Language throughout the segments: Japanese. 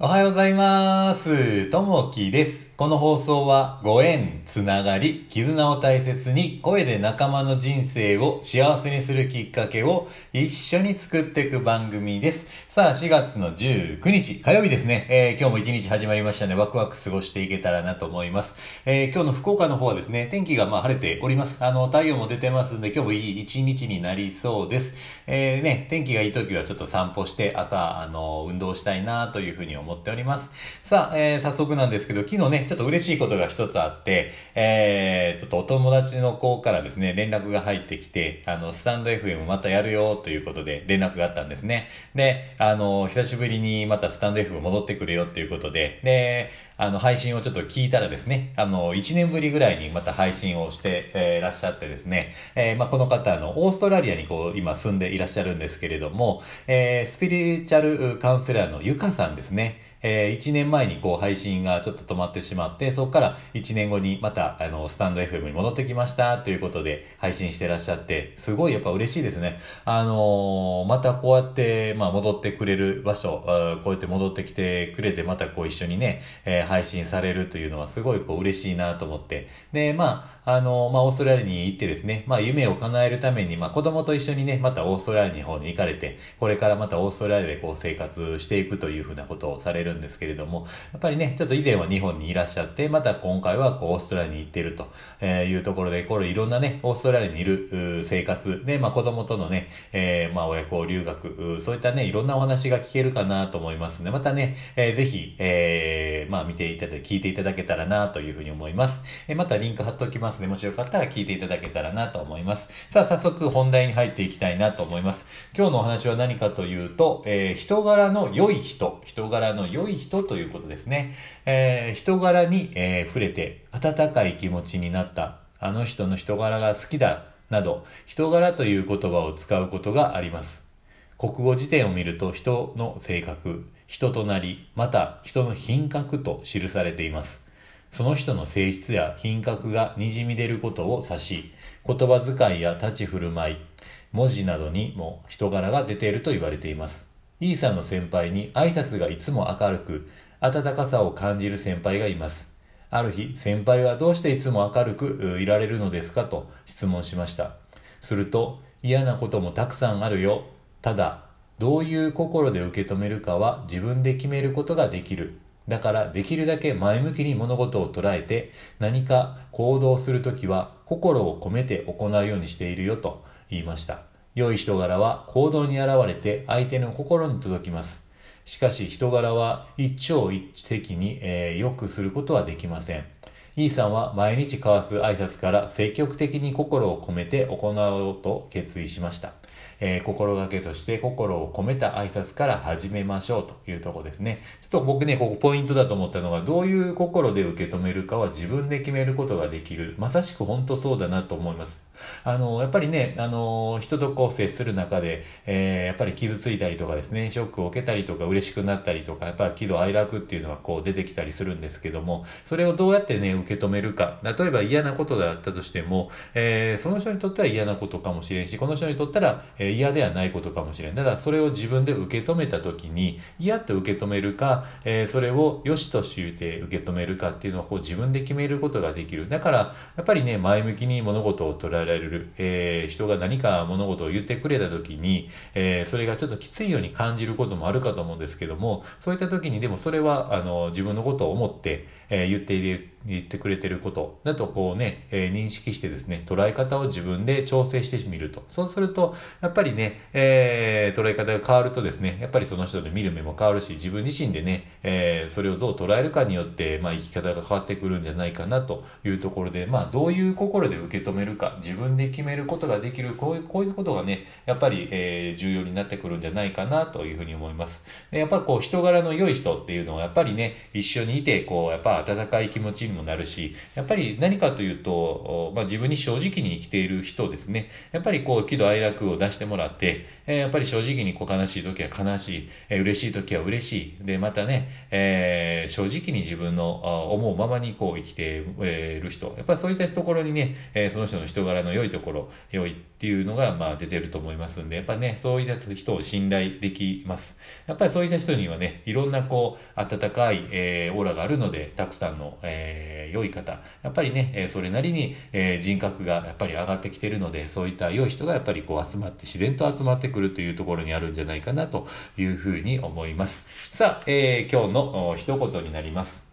おはようございます。ともきです。この放送はご縁、つながり、絆を大切に声で仲間の人生を幸せにするきっかけを一緒に作っていく番組です。さあ、4月の19日火曜日ですね。えー今日も一日始まりましたのでワクワク過ごしていけたらなと思います。えー今日の福岡の方はですね、天気がまあ晴れております。あの、太陽も出てますんで今日もいい一日になりそうです。えーね、天気がいい時はちょっと散歩して朝、あの、運動したいなというふうに思っております。さあ、えー早速なんですけど、昨日ね、ちょっと嬉しいことが一つあって、えー、ちょっとお友達の子からですね、連絡が入ってきて、あの、スタンド FM またやるよということで連絡があったんですね。で、あの、久しぶりにまたスタンド FM 戻ってくるよっていうことで、で、あの、配信をちょっと聞いたらですね、あの、1年ぶりぐらいにまた配信をして、えーらっしゃってですね、えーまあ、この方、あの、オーストラリアにこう、今住んでいらっしゃるんですけれども、えースピリチュアルカウンセラーのゆかさんですね、えー、1年前にこう配信がちょっと止まってしまって、そこから1年後にまたあのスタンド FM に戻ってきましたということで配信してらっしゃって、すごいやっぱ嬉しいですね。あのーまたこうやって、まあ、戻ってくれる場所、こうやって戻ってきてくれて、またこう一緒にね、えー配信されるというのはすごいこう嬉しいなと思って。で、まあ、あのまあ、オーストラリアに行ってですね、まあ、夢を叶えるために、まあ、子供と一緒にね、またオーストラリアの方に行かれて、これからまたオーストラリアでこう生活していくというふうなことをされるんですけれども、やっぱりね、ちょっと以前は日本にいらっしゃって、また今回はこうオーストラリアに行ってるというところで、これいろんなね、オーストラリアにいる生活で、まあ子供とのね、えーまあ親子留学、そういったね、いろんなお話が聞けるかなと思いますので、またね、えーぜひ、えーまあ見ていただ聞いていただけたらなというふうに思います。えまたリンク貼っておきますので、もしよかったら聞いていただけたらなと思います。さあ、早速本題に入っていきたいなと思います。今日のお話は何かというと、えー人柄の良い人、人柄の良い人ということですね。えー人柄に、えー触れて温かい気持ちになった、あの人の人柄が好きだ、など、人柄という言葉を使うことがあります。国語辞典を見ると人の性格、人となり、また人の品格と記されています。その人の性質や品格が滲み出ることを指し、言葉遣いや立ち振る舞い、文字などにも人柄が出ていると言われています。イーさんの先輩に挨拶がいつも明るく、温かさを感じる先輩がいます。ある日、先輩はどうしていつも明るくいられるのですかと質問しました。すると、嫌なこともたくさんあるよ。ただ、どういう心で受け止めるかは自分で決めることができる。だからできるだけ前向きに物事を捉えて何か行動するときは心を込めて行うようにしているよと言いました。良い人柄は行動に現れて相手の心に届きます。しかし人柄は一朝一夕に、えー良くすることはできません。イーさんは毎日交わす挨拶から積極的に心を込めて行おうと決意しました。えー心がけとして心を込めた挨拶から始めましょうというとこですね。ちょっと僕ね、ここポイントだと思ったのが、どういう心で受け止めるかは自分で決めることができる。まさしく本当そうだなと思います。あの、やっぱりね、あの、人とこう接する中で、えーやっぱり傷ついたりとかですね、ショックを受けたりとか嬉しくなったりとか、やっぱり喜怒哀楽っていうのはこう出てきたりするんですけども、それをどうやってね、受け止めるか。例えば嫌なことだったとしても、えーその人にとっては嫌なことかもしれんし、この人にとったら、えー嫌ではないことかもしれん。だからそれを自分で受け止めたときに、嫌って受け止めるか、えーそれを良しとして受け止めるかっていうのをこう自分で決めることができる。だから、やっぱりね、前向きに物事を捉えられる、えー人が何か物事を言ってくれた時に、えーそれがちょっときついように感じることもあるかと思うんですけども、そういった時にでもそれは、あの、自分のことを思って、えー言っている、言ってくれてることだとこうね、えー認識してですね、捉え方を自分で調整してみると。そうすると、やっぱりね、えー捉え方が変わるとですね、やっぱりその人で見る目も変わるし、自分自身でね、えーそれをどう捉えるかによって、まあ生き方が変わってくるんじゃないかなというところで、まあどういう心で受け止めるか、自分で決めることができる、こういう、こういうことがね、やっぱり、えー重要になってくるんじゃないかなというふうに思います。でやっぱこう人柄の良い人っていうのはやっぱりね、一緒にいて、こう、やっぱ温かい気持ちもなるし、やっぱり何かというと、まあ、自分に正直に生きている人ですね。やっぱりこう、喜怒哀楽を出してもらって、え、やっぱり正直にこう悲しい時は悲しい、え、嬉しい時は嬉しい。で、またね、えー、正直に自分の思うままにこう生きている人。やっぱりそういったところにね、え、その人の人柄の良いところ、良いっていうのが、まあ出てると思いますんで、やっぱね、そういった人を信頼できます。やっぱりそういった人にはね、いろんなこう、温かい、えー、オーラがあるので、たくさんの、えー、良い方、やっぱりね、えそれなりに、え、人格がやっぱり上がってきてるので、そういった良い人がやっぱりこう集まって、自然と集まってくるというところにあるんじゃないかなというふうに思います。さあ、えー、今日の一言になります。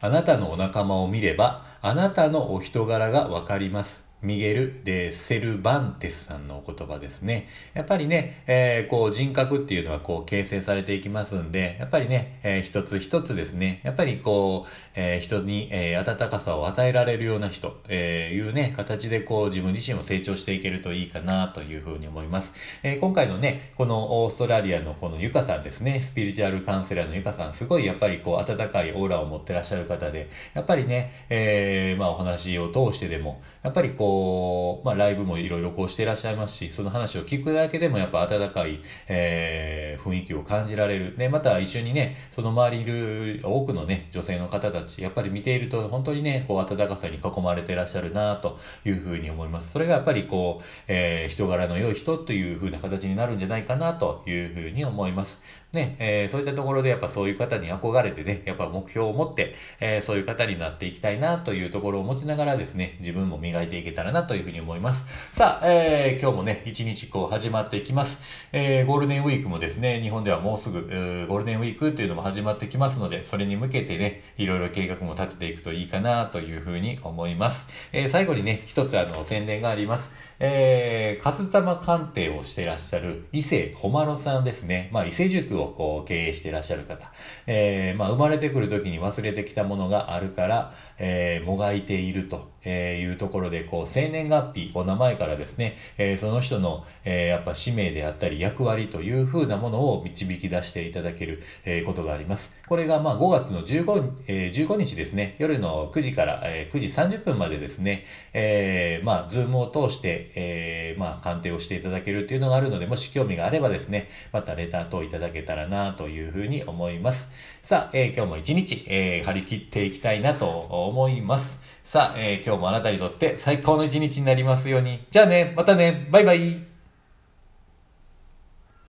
あなたのお仲間を見れば、あなたのお人柄がわかります。ミゲル・デ・セルバンテスさんのお言葉ですね。やっぱりね、えー、こう人格っていうのはこう形成されていきますんで、やっぱりね、えー、一つ一つですね、やっぱりこう、えー、人に、えー、温かさを与えられるような人、えー、いうね、形でこう自分自身を成長していけるといいかなというふうに思います。えー、今回のね、このオーストラリアのこのゆかさんですね、スピリチュアルカウンセラーのゆかさん、すごいやっぱりこう温かいオーラを持ってらっしゃる方で、やっぱりね、えー、まあお話を通してでも、やっぱりこう、まあライブもいろいろこうしていらっしゃいますし、その話を聞くだけでもやっぱ温かい、えー、雰囲気を感じられる。で、また一緒にね、その周りにいる多くのね、女性の方たち、やっぱり見ていると本当にね、こう温かさに囲まれていらっしゃるなというふうに思います。それがやっぱりこう、えー、人柄の良い人というふうな形になるんじゃないかなというふうに思います。ね、えー、そういったところでやっぱそういう方に憧れてね、やっぱ目標を持って、えー、そういう方になっていきたいなというところを持ちながらですね、自分も磨いていけたらなというふうに思います。さあ、えー、今日もね、一日こう始まっていきます。えー、ゴールデンウィークもですね、日本ではもうすぐ、ゴールデンウィークというのも始まってきますので、それに向けてね、いろいろ計画も立てていくといいかなというふうに思います。えー、最後にね、一つあの、宣伝があります。えー、勝玉鑑定をしていらっしゃる伊勢ほまろさんですね。まあ、伊勢塾をこう経営していらっしゃる方。えー、まあ、生まれてくる時に忘れてきたものがあるから、えー、もがいていると。いうところで、こう、生年月日、お名前からですね、え、その人の、え、やっぱ使命であったり役割という風なものを導き出していただける、え、ことがあります。これが、まあ、5月の15、えー、15日ですね、夜の9時から、えー、9時30分までですね、えー、まあ、ズームを通して、えー、まあ、鑑定をしていただけるっていうのがあるので、もし興味があればですね、またレター等いただけたたらなという風に思います。さあ、えー、今日も一日、えー、張り切っていきたいなと思います。さあ、えー、今日もあなたにとって最高の一日になりますように。じゃあね、またね、バイバイ。